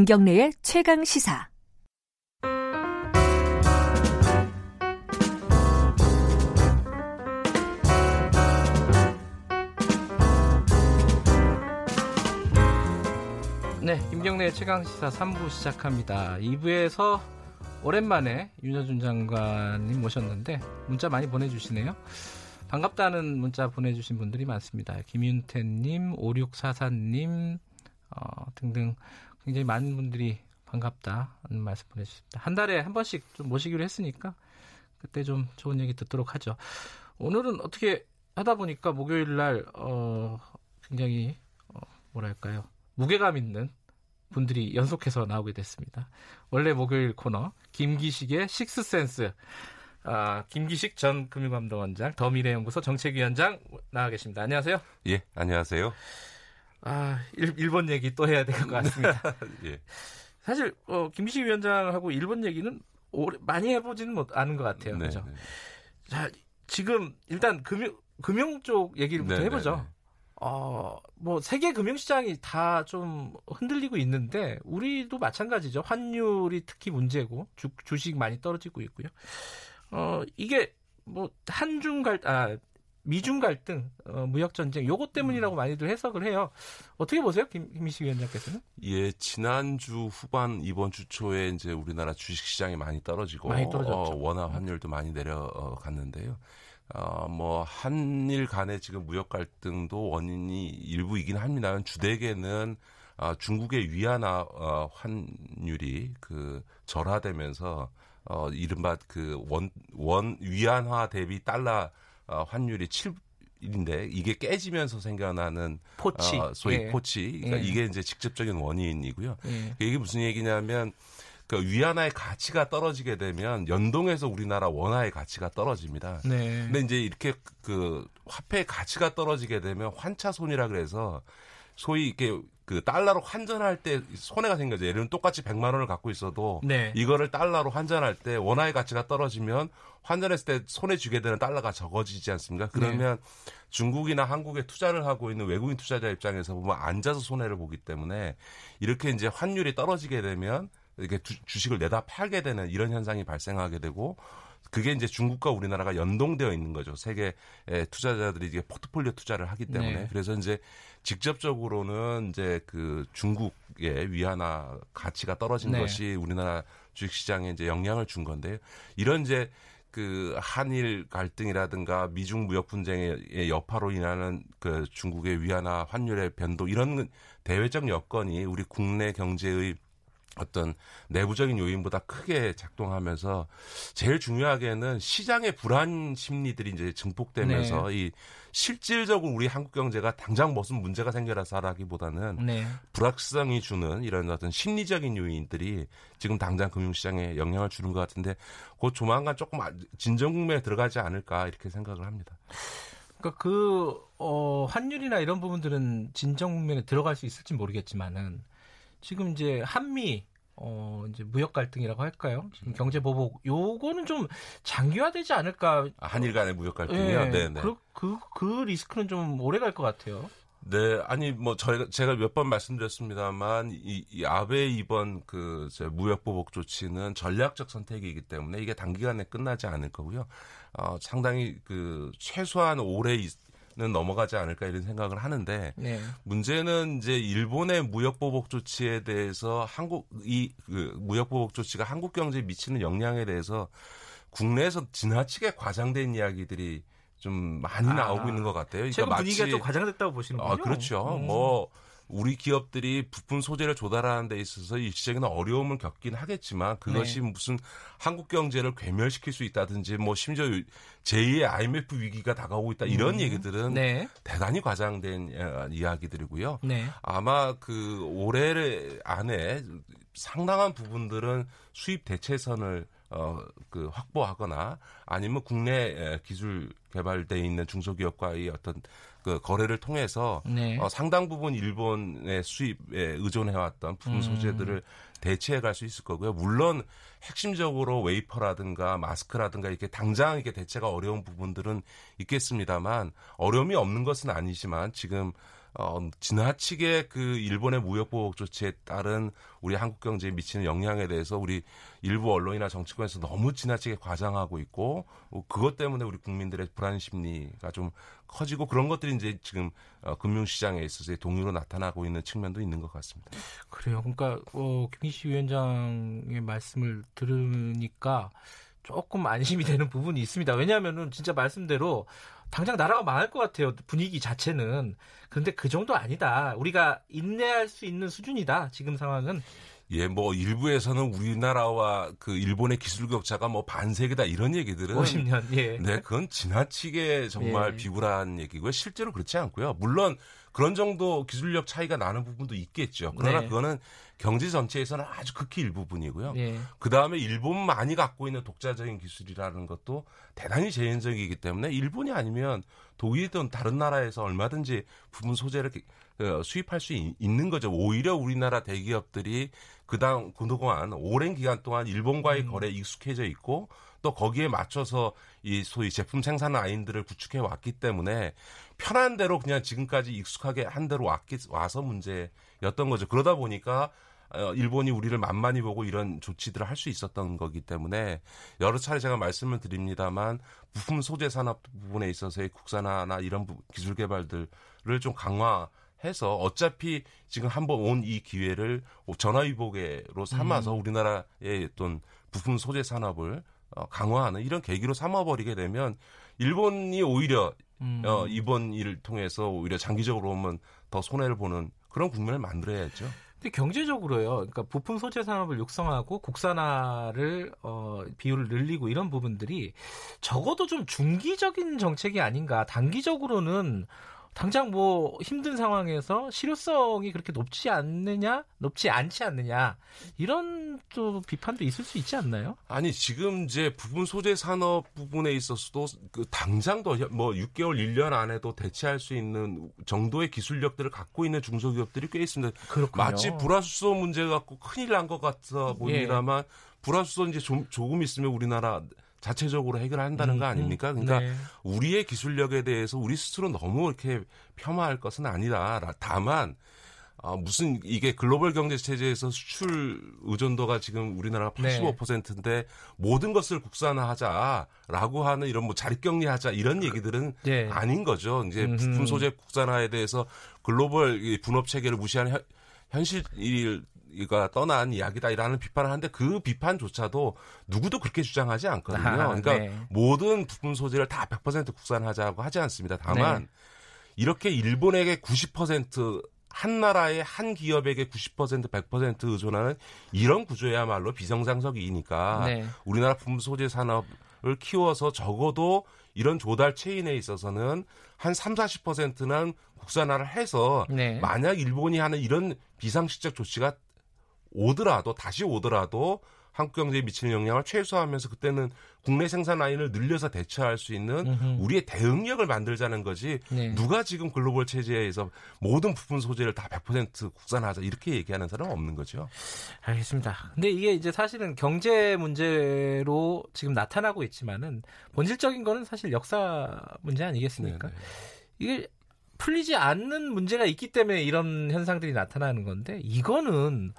김경래의 최강 시사. 네, 김경래의 최강 시사 3부 시작합니다. 2부에서 오랜만에 윤여준 장관님 모셨는데 문자 많이 보내주시네요. 반갑다는 문자 보내주신 분들이 많습니다. 김윤태님, 5644님 어, 등등 굉장히 많은 분들이 반갑다는 말씀 보내주십니다. 한 달에 한 번씩 좀 모시기로 했으니까 그때 좀 좋은 얘기 듣도록 하죠. 오늘은 어떻게 하다 보니까 목요일 날 어, 굉장히 어, 뭐랄까요 무게감 있는 분들이 연속해서 나오게 됐습니다. 원래 목요일 코너 김기식의 식스센스 아, 김기식 전 금융감독원장 더미래연구소 정책위원장 나와 계십니다. 안녕하세요. 예, 안녕하세요. 아, 일, 본 얘기 또 해야 될 것 같습니다. 예. 사실 어, 김기식 위원장하고 일본 얘기는 오래, 많이 해보지는 못 않은 것 같아요. 네, 그렇죠? 네. 자, 지금 일단 금융 금융 쪽 얘기부터 네, 해보죠. 네, 네. 어, 뭐 세계 금융 시장이 다 좀 흔들리고 있는데 우리도 마찬가지죠. 환율이 특히 문제고 주, 주식 많이 떨어지고 있고요. 어, 이게 뭐 한중 갈 아, 미중 갈등, 어, 무역 전쟁 요것 때문이라고 음. 많이들 해석을 해요. 어떻게 보세요, 김, 김희식 위원장께서는? 예, 지난주 후반 이번 주 초에 이제 우리나라 주식 시장이 많이 떨어지고 많이 어, 원화 환율도 많이 내려갔는데요. 어, 뭐 한일 간의 지금 무역 갈등도 원인이 일부이긴 합니다만 주대개는 어, 중국의 위안화 어, 환율이 그 절하되면서 어, 이른바 그 원 원 위안화 대비 달러 어, 환율이 7 인데 이게 깨지면서 생겨나는 포치, 어, 소위 예. 포치, 그러니까 예. 이게 이제 직접적인 원인이고요. 예. 이게 무슨 얘기냐면 그 위안화의 가치가 떨어지게 되면 연동해서 우리나라 원화의 가치가 떨어집니다. 네. 근데 이제 이렇게 그 화폐의 가치가 떨어지게 되면 환차손이라 그래서 소위 이렇게 그 달러로 환전할 때 손해가 생겨져. 예를 들면 똑같이 100만 원을 갖고 있어도 네. 이거를 달러로 환전할 때 원화의 가치가 떨어지면 환전했을 때 손해 주게 되는 달러가 적어지지 않습니까? 그러면 네. 중국이나 한국에 투자를 하고 있는 외국인 투자자 입장에서 보면 앉아서 손해를 보기 때문에 이렇게 이제 환율이 떨어지게 되면 이렇게 주 식을 내다 팔게 되는 이런 현상이 발생하게 되고 그게 이제 중국과 우리나라가 연동되어 있는 거죠. 세계 투자자들이 이게 포트폴리오 투자를 하기 때문에 네. 그래서 이제 직접적으로는 이제 그 중국의 위안화 가치가 떨어진 네. 것이 우리나라 주식 시장에 이제 영향을 준 건데요. 이런 이제 그 한일 갈등이라든가 미중 무역 분쟁의 여파로 인하는 그 중국의 위안화 환율의 변동 이런 대외적 여건이 우리 국내 경제의 어떤 내부적인 요인보다 크게 작동하면서 제일 중요하게는 시장의 불안 심리들이 이제 증폭되면서 네. 이 실질적으로 우리 한국 경제가 당장 무슨 문제가 생겨라서라기보다는 네. 불확실성이 주는 이런 어떤 심리적인 요인들이 지금 당장 금융시장에 영향을 주는 것 같은데 곧 조만간 조금 아, 진정 국면에 들어가지 않을까 이렇게 생각을 합니다. 그러니까 그 어, 환율이나 이런 부분들은 진정 국면에 들어갈 수 있을지 모르겠지만은 지금 이제 한미 어 이제 무역 갈등이라고 할까요? 지금 경제 보복 요거는 좀 장기화되지 않을까? 아, 한일 간의 무역 갈등이요. 네, 네. 그, 그, 그 리스크는 좀 오래 갈 것 같아요. 네, 아니 뭐 저희가 제가 몇 번 말씀드렸습니다만 이, 이 아베 이번 그 무역 보복 조치는 전략적 선택이기 때문에 이게 단기간에 끝나지 않을 거고요. 어, 상당히 그 최소한 올해 는 넘어가지 않을까 이런 생각을 하는데 네. 문제는 이제 일본의 무역 보복 조치에 대해서 한국 이 그 무역 보복 조치가 한국 경제에 미치는 영향에 대해서 국내에서 지나치게 과장된 이야기들이 좀 많이 아, 나오고 있는 것 같아요. 그러니까 최근 분위기가 좀 과장됐다고 보시는군요. 아, 그렇죠. 음. 뭐 우리 기업들이 부품 소재를 조달하는 데 있어서 일시적인 어려움을 겪긴 하겠지만 그것이 네. 무슨 한국 경제를 괴멸시킬 수 있다든지 뭐 심지어 제2의 IMF 위기가 다가오고 있다 이런 음. 얘기들은 네. 대단히 과장된 어, 이야기들이고요. 네. 아마 그 올해 안에 상당한 부분들은 수입 대체선을 어, 그 확보하거나 아니면 국내 기술 개발돼 있는 중소기업과의 어떤 그 거래를 통해서 네. 어, 상당 부분 일본의 수입에 의존해왔던 부품 음. 소재들을 대체해 갈 수 있을 거고요. 물론 핵심적으로 웨이퍼라든가 마스크라든가 이렇게 당장 이렇게 대체가 어려운 부분들은 있겠습니다만 어려움이 없는 것은 아니지만 지금 어, 지나치게 그 일본의 무역 보복 조치에 따른 우리 한국 경제에 미치는 영향에 대해서 우리 일부 언론이나 정치권에서 너무 지나치게 과장하고 있고 어, 그것 때문에 우리 국민들의 불안 심리가 좀 커지고 그런 것들이 이제 지금 어, 금융시장에 있어서의 동의로 나타나고 있는 측면도 있는 것 같습니다. 그래요. 그러니까 어, 김희시 위원장의 말씀을 들으니까 조금 안심이 되는 부분이 있습니다. 왜냐하면은 진짜 말씀대로 당장 나라가 망할 것 같아요. 분위기 자체는. 그런데 그 정도 아니다. 우리가 인내할 수 있는 수준이다. 지금 상황은. 예, 뭐 일부에서는 우리나라와 그 일본의 기술 격차가 뭐 반세기다 이런 얘기들은 50년. 예. 네, 그건 지나치게 정말 예. 비굴한 얘기고요. 실제로 그렇지 않고요. 물론 그런 정도 기술력 차이가 나는 부분도 있겠죠. 그러나 네. 그거는 경제 전체에서는 아주 극히 일부분이고요. 네. 그 다음에 일본만이 갖고 있는 독자적인 기술이라는 것도 대단히 제한적이기 때문에 일본이 아니면 독일이든 다른 나라에서 얼마든지 부분 소재를 어, 수입할 수 있는 거죠. 오히려 우리나라 대기업들이 그당 그동안 오랜 기간 동안 일본과의 음. 거래에 익숙해져 있고 또 거기에 맞춰서 이 소위 제품 생산 라인들을 구축해 왔기 때문에 편한 대로 그냥 지금까지 익숙하게 한 대로 왔기, 와서 문제였던 거죠. 그러다 보니까 어, 일본이 우리를 만만히 보고 이런 조치들을 할 수 있었던 거기 때문에 여러 차례 제가 말씀을 드립니다만 부품 소재 산업 부분에 있어서의 국산화나 이런 기술 개발들을 좀 강화해서 어차피 지금 한번 온 이 기회를 전화위복으로 삼아서 음. 우리나라의 어떤 부품 소재 산업을 어, 강화하는 이런 계기로 삼아버리게 되면 일본이 오히려 음. 어, 이번 일을 통해서 오히려 장기적으로 보면 더 손해를 보는 그런 국면을 만들어야죠. 근데 경제적으로요. 그러니까 부품 소재 산업을 육성하고 국산화를 어, 비율을 늘리고 이런 부분들이 적어도 좀 중기적인 정책이 아닌가. 단기적으로는 당장 뭐 힘든 상황에서 실효성이 그렇게 높지 않느냐, 높지 않지 않느냐 이런 또 비판도 있을 수 있지 않나요? 아니 지금 이제 부분 소재 산업 부분에 있어서도 그 당장도 뭐 6개월, 1년 안에도 대체할 수 있는 정도의 기술력들을 갖고 있는 중소기업들이 꽤 있습니다. 그렇군요. 마치 불화수소 문제 갖고 큰일 난 것 같아 보이다만 예. 불화수소 이제 좀, 조금 있으면 우리나라 자체적으로 해결한다는 거 음, 음. 아닙니까? 그러니까 네. 우리의 기술력에 대해서 우리 스스로 너무 이렇게 폄하할 것은 아니다. 다만 아, 무슨 이게 글로벌 경제 체제에서 수출 의존도가 지금 우리나라가 85%인데 네. 모든 것을 국산화하자라고 하는 이런 뭐 자립격리하자 이런 얘기들은 네. 아닌 거죠. 이제 부품 소재 국산화에 대해서 글로벌 분업 체계를 무시하는 현, 현실 이가 떠난 이야기다라는 비판을 하는데 그 비판조차도 누구도 그렇게 주장하지 않거든요. 아, 그러니까 네. 모든 부품 소재를 다 100% 국산하자고 하지 않습니다. 다만 네. 이렇게 일본에게 90%한 나라의 한 기업에게 90% 100% 의존하는 이런 구조야말로 비정상적이니까 네. 우리나라 부품 소재 산업을 키워서 적어도 이런 조달 체인에 있어서는 한 3, 40%는 국산화를 해서 네. 만약 일본이 하는 이런 비상식적 조치가 오더라도 다시 오더라도 한국 경제에 미치는 영향을 최소화하면서 그때는 국내 생산 라인을 늘려서 대처할 수 있는 음흠. 우리의 대응력을 만들자는 거지 네. 누가 지금 글로벌 체제에서 모든 부품 소재를 다 100% 국산하자 이렇게 얘기하는 사람은 없는 거죠. 알겠습니다. 근데 이게 이제 사실은 경제 문제로 지금 나타나고 있지만은 본질적인 거는 사실 역사 문제 아니겠습니까? 네네. 이게 풀리지 않는 문제가 있기 때문에 이런 현상들이 나타나는 건데 이거는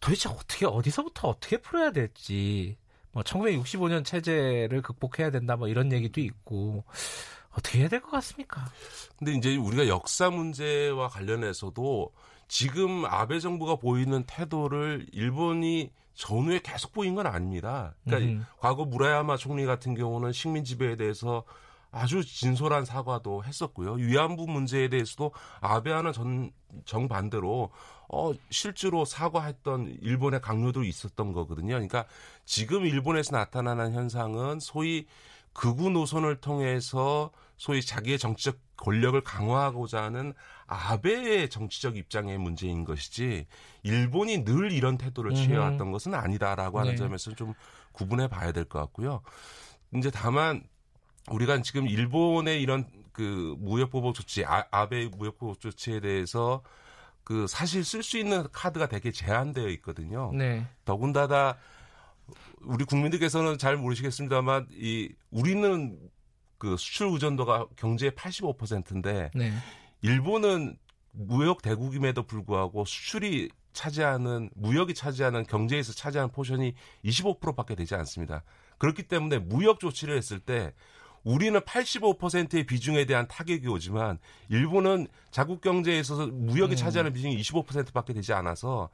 도대체 어떻게 어디서부터 어떻게 풀어야 될지 뭐 1965년 체제를 극복해야 된다 뭐 이런 얘기도 있고 어떻게 해야 될 것 같습니까? 근데 이제 우리가 역사 문제와 관련해서도 지금 아베 정부가 보이는 태도를 일본이 전후에 계속 보인 건 아닙니다. 그러니까 음. 과거 무라야마 총리 같은 경우는 식민 지배에 대해서 아주 진솔한 사과도 했었고요. 위안부 문제에 대해서도 아베와는 전 정반대로 어 실제로 사과했던 일본의 강요도 있었던 거거든요. 그러니까 지금 일본에서 나타나는 현상은 소위 극우 노선을 통해서 소위 자기의 정치적 권력을 강화하고자 하는 아베의 정치적 입장의 문제인 것이지 일본이 늘 이런 태도를 취해왔던 것은 아니다라고 하는 네. 점에서 좀 구분해 봐야 될 것 같고요. 이제 다만 우리가 지금 일본의 이런 그 무역 보복 조치, 아, 아베 무역 보복 조치에 대해서 그 사실 쓸 수 있는 카드가 되게 제한되어 있거든요. 네. 더군다나 우리 국민들께서는 잘 모르시겠습니다만 이 우리는 그 수출 의존도가 경제의 85%인데 네. 일본은 무역 대국임에도 불구하고 수출이 차지하는 무역이 차지하는 경제에서 차지하는 포션이 25%밖에 되지 않습니다. 그렇기 때문에 무역 조치를 했을 때 우리는 85%의 비중에 대한 타격이 오지만 일본은 자국 경제에 있어서 무역이 음. 차지하는 비중이 25%밖에 되지 않아서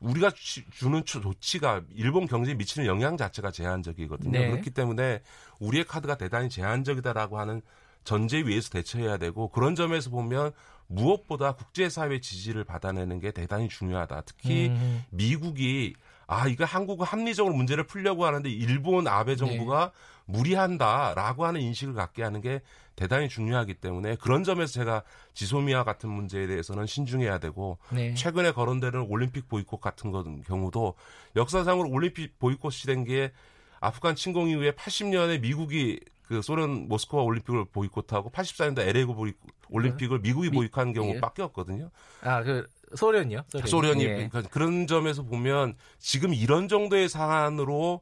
우리가 주는 조치가 일본 경제에 미치는 영향 자체가 제한적이거든요. 네. 그렇기 때문에 우리의 카드가 대단히 제한적이다라고 하는 전제 위에서 대처해야 되고 그런 점에서 보면 무엇보다 국제사회 지지를 받아내는 게 대단히 중요하다. 특히 음. 미국이 아, 이거 한국은 합리적으로 문제를 풀려고 하는데 일본 아베 정부가 네. 무리한다라고 하는 인식을 갖게 하는 게 대단히 중요하기 때문에 그런 점에서 제가 지소미아 같은 문제에 대해서는 신중해야 되고 네. 최근에 거론되는 올림픽 보이콧 같은 경우도 역사상으로 올림픽 보이콧이 된 게 아프간 침공 이후에 80년에 미국이 그 소련 모스크바 올림픽을 보이콧하고 84년도 LA 올림픽을 미국이 보이콧한 경우밖에 없거든요. 아, 그 소련이요? 소련이. 소련 이 예. 그러니까 그런 점에서 보면 지금 이런 정도의 상황으로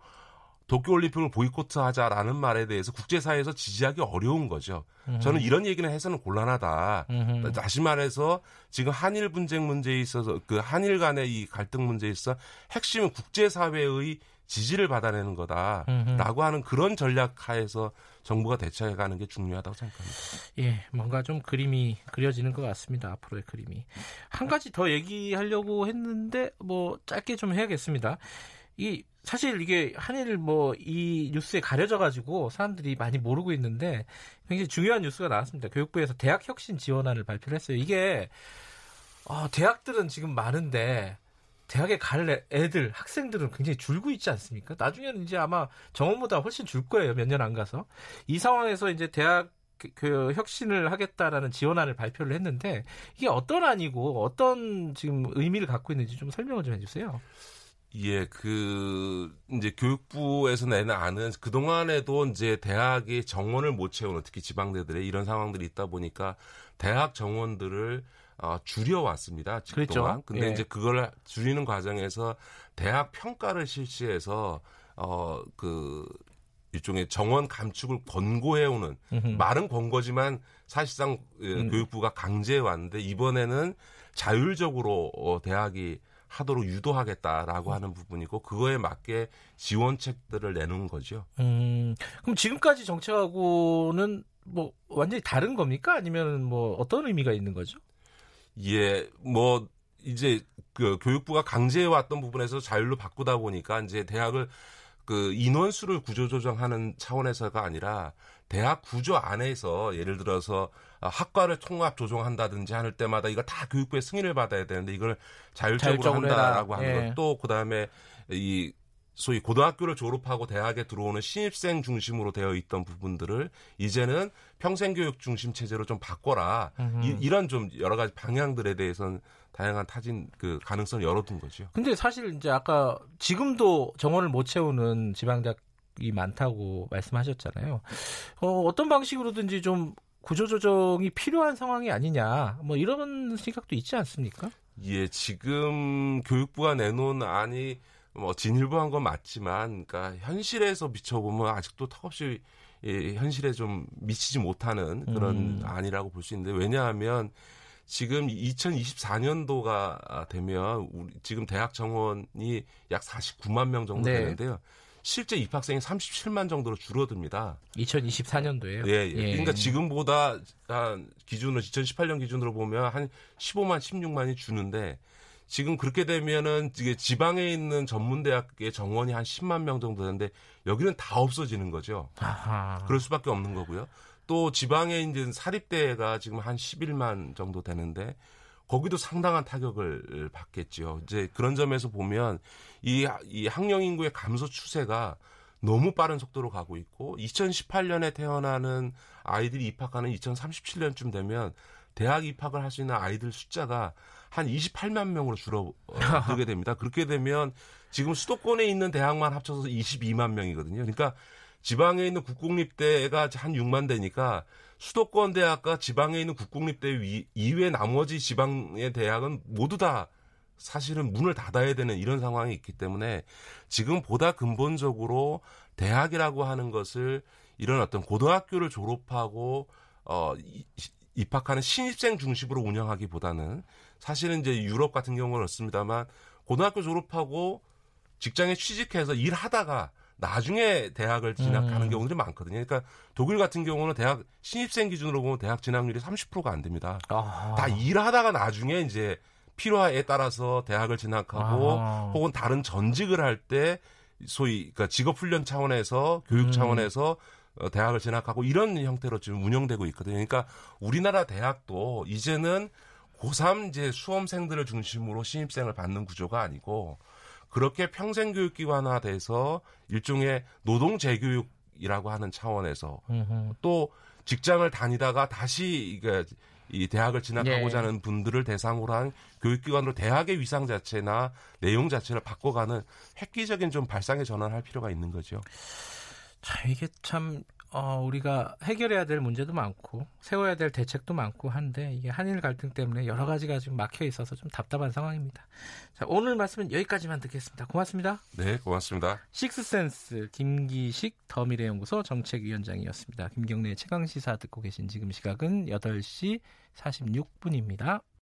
도쿄올림픽을 보이콧하자라는 말에 대해서 국제사회에서 지지하기 어려운 거죠. 음흠. 저는 이런 얘기는 해서는 곤란하다. 음흠. 다시 말해서 지금 한일 분쟁 문제에 있어서 그 한일 간의 이 갈등 문제에 있어 핵심은 국제사회의 지지를 받아내는 거다라고 하는 그런 전략 하에서 정부가 대처해가는 게 중요하다고 생각합니다. 예, 뭔가 좀 그림이 그려지는 것 같습니다. 앞으로의 그림이 한 가지 더 얘기하려고 했는데 뭐 짧게 좀 해야겠습니다. 이 사실 이게 한일 뭐 이 뉴스에 가려져 가지고 사람들이 많이 모르고 있는데 굉장히 중요한 뉴스가 나왔습니다. 교육부에서 대학 혁신 지원안을 발표를 했어요. 이게 어, 대학들은 지금 많은데 대학에 갈 애들, 학생들은 굉장히 줄고 있지 않습니까? 나중에는 이제 아마 정원보다 훨씬 줄 거예요. 몇 년 안 가서. 이 상황에서 이제 대학 그, 그 혁신을 하겠다라는 지원안을 발표를 했는데 이게 어떤 안이고 어떤 지금 의미를 갖고 있는지 좀 설명을 좀 해주세요. 예, 그 이제 교육부에서 내는 안은 그 동안에도 이제 대학의 정원을 못 채우는 특히 지방대들의 이런 상황들이 있다 보니까 대학 정원들을 어, 줄여왔습니다. 그렇죠. 근데 예. 이제 그걸 줄이는 과정에서 대학 평가를 실시해서 어, 그 일종의 정원 감축을 권고해오는 말은 권고지만 사실상 예, 음. 교육부가 강제해 왔는데 이번에는 자율적으로 어, 대학이 하도록 유도하겠다라고 하는 부분이고 그거에 맞게 지원책들을 내는 거죠. 음, 그럼 지금까지 정책하고는 뭐 완전히 다른 겁니까? 아니면 뭐 어떤 의미가 있는 거죠? 예, 뭐 이제 그 교육부가 강제해 왔던 부분에서 자율로 바꾸다 보니까 이제 대학을 그 인원수를 구조 조정하는 차원에서가 아니라 대학 구조 안에서 예를 들어서 학과를 통합 조정한다든지 하는 때마다 이걸 다 교육부의 승인을 받아야 되는데 이걸 자율적으로, 자율적으로 한다라고 하는 예. 것도 그다음에 이 소위 고등학교를 졸업하고 대학에 들어오는 신입생 중심으로 되어 있던 부분들을 이제는 평생교육 중심 체제로 좀 바꿔라. 이, 런좀 여러 가지 방향들에 대해서는 다양한 타진 그 가능성을 열어둔 거죠. 근데 사실 이제 아까 지금도 정원을 못 채우는 지방대학 이 많다고 말씀하셨잖아요. 어, 어떤 방식으로든지 좀 구조조정이 필요한 상황이 아니냐, 뭐 이런 생각도 있지 않습니까? 예, 지금 교육부가 내놓은 안이 뭐 진일보한 건 맞지만, 그러니까 현실에서 비춰보면 아직도 턱없이 예, 현실에 좀 미치지 못하는 그런 음. 안이라고 볼 수 있는데 왜냐하면 지금 2024년도가 되면 우리 지금 대학 정원이 약 49만 명 정도 네. 되는데요. 실제 입학생이 37만 정도로 줄어듭니다. 2024년도에요. 예, 예. 예. 그러니까 지금보다 한 기준으로 2018년 기준으로 보면 한 15만, 16만이 주는데 지금 그렇게 되면은 이게 지방에 있는 전문대학의 정원이 한 10만 명 정도 되는데 여기는 다 없어지는 거죠. 아하. 그럴 수밖에 없는 거고요. 또 지방에 이제 사립대가 지금 한 11만 정도 되는데 거기도 상당한 타격을 받겠죠. 이제 그런 점에서 보면 이, 이 학령 인구의 감소 추세가 너무 빠른 속도로 가고 있고 2018년에 태어나는 아이들이 입학하는 2037년쯤 되면 대학 입학을 할 수 있는 아이들 숫자가 한 28만 명으로 줄어들게 됩니다. 그렇게 되면 지금 수도권에 있는 대학만 합쳐서 22만 명이거든요. 그러니까 지방에 있는 국공립대가 한 6만 대니까 수도권 대학과 지방에 있는 국공립대 이외 나머지 지방의 대학은 모두 다 사실은 문을 닫아야 되는 이런 상황이 있기 때문에 지금 보다 근본적으로 대학이라고 하는 것을 이런 어떤 고등학교를 졸업하고 어 입학하는 신입생 중심으로 운영하기보다는 사실은 이제 유럽 같은 경우는 그렇습니다만 고등학교 졸업하고 직장에 취직해서 일하다가 나중에 대학을 진학하는 음. 경우들이 많거든요. 그러니까 독일 같은 경우는 대학 신입생 기준으로 보면 대학 진학률이 30%가 안 됩니다. 아. 다 일하다가 나중에 이제 필요에 따라서 대학을 진학하고 아. 혹은 다른 전직을 할 때 소위 그러니까 직업 훈련 차원에서 교육 음. 차원에서 음. 대학을 진학하고 이런 형태로 지금 운영되고 있거든요. 그러니까 우리나라 대학도 이제는 고3 이제 수험생들을 중심으로 신입생을 받는 구조가 아니고 그렇게 평생 교육 기관화 돼서 일종의 노동 재교육이라고 하는 차원에서 음흠. 또 직장을 다니다가 다시 이 대학을 진학하고자 예. 하는 분들을 대상으로 한 교육기관으로 대학의 위상 자체나 내용 자체를 바꿔가는 획기적인 좀 발상의 전환을 할 필요가 있는 거죠. 자, 이게 참 어, 우리가 해결해야 될 문제도 많고 세워야 될 대책도 많고 한데 이게 한일 갈등 때문에 여러 가지가 지금 막혀 있어서 좀 답답한 상황입니다. 자, 오늘 말씀은 여기까지만 듣겠습니다. 고맙습니다. 네, 고맙습니다. 식스센스 김기식 더미래연구소 정책위원장이었습니다. 김경래 최강 시사 듣고 계신 지금 시각은 8시 46분입니다.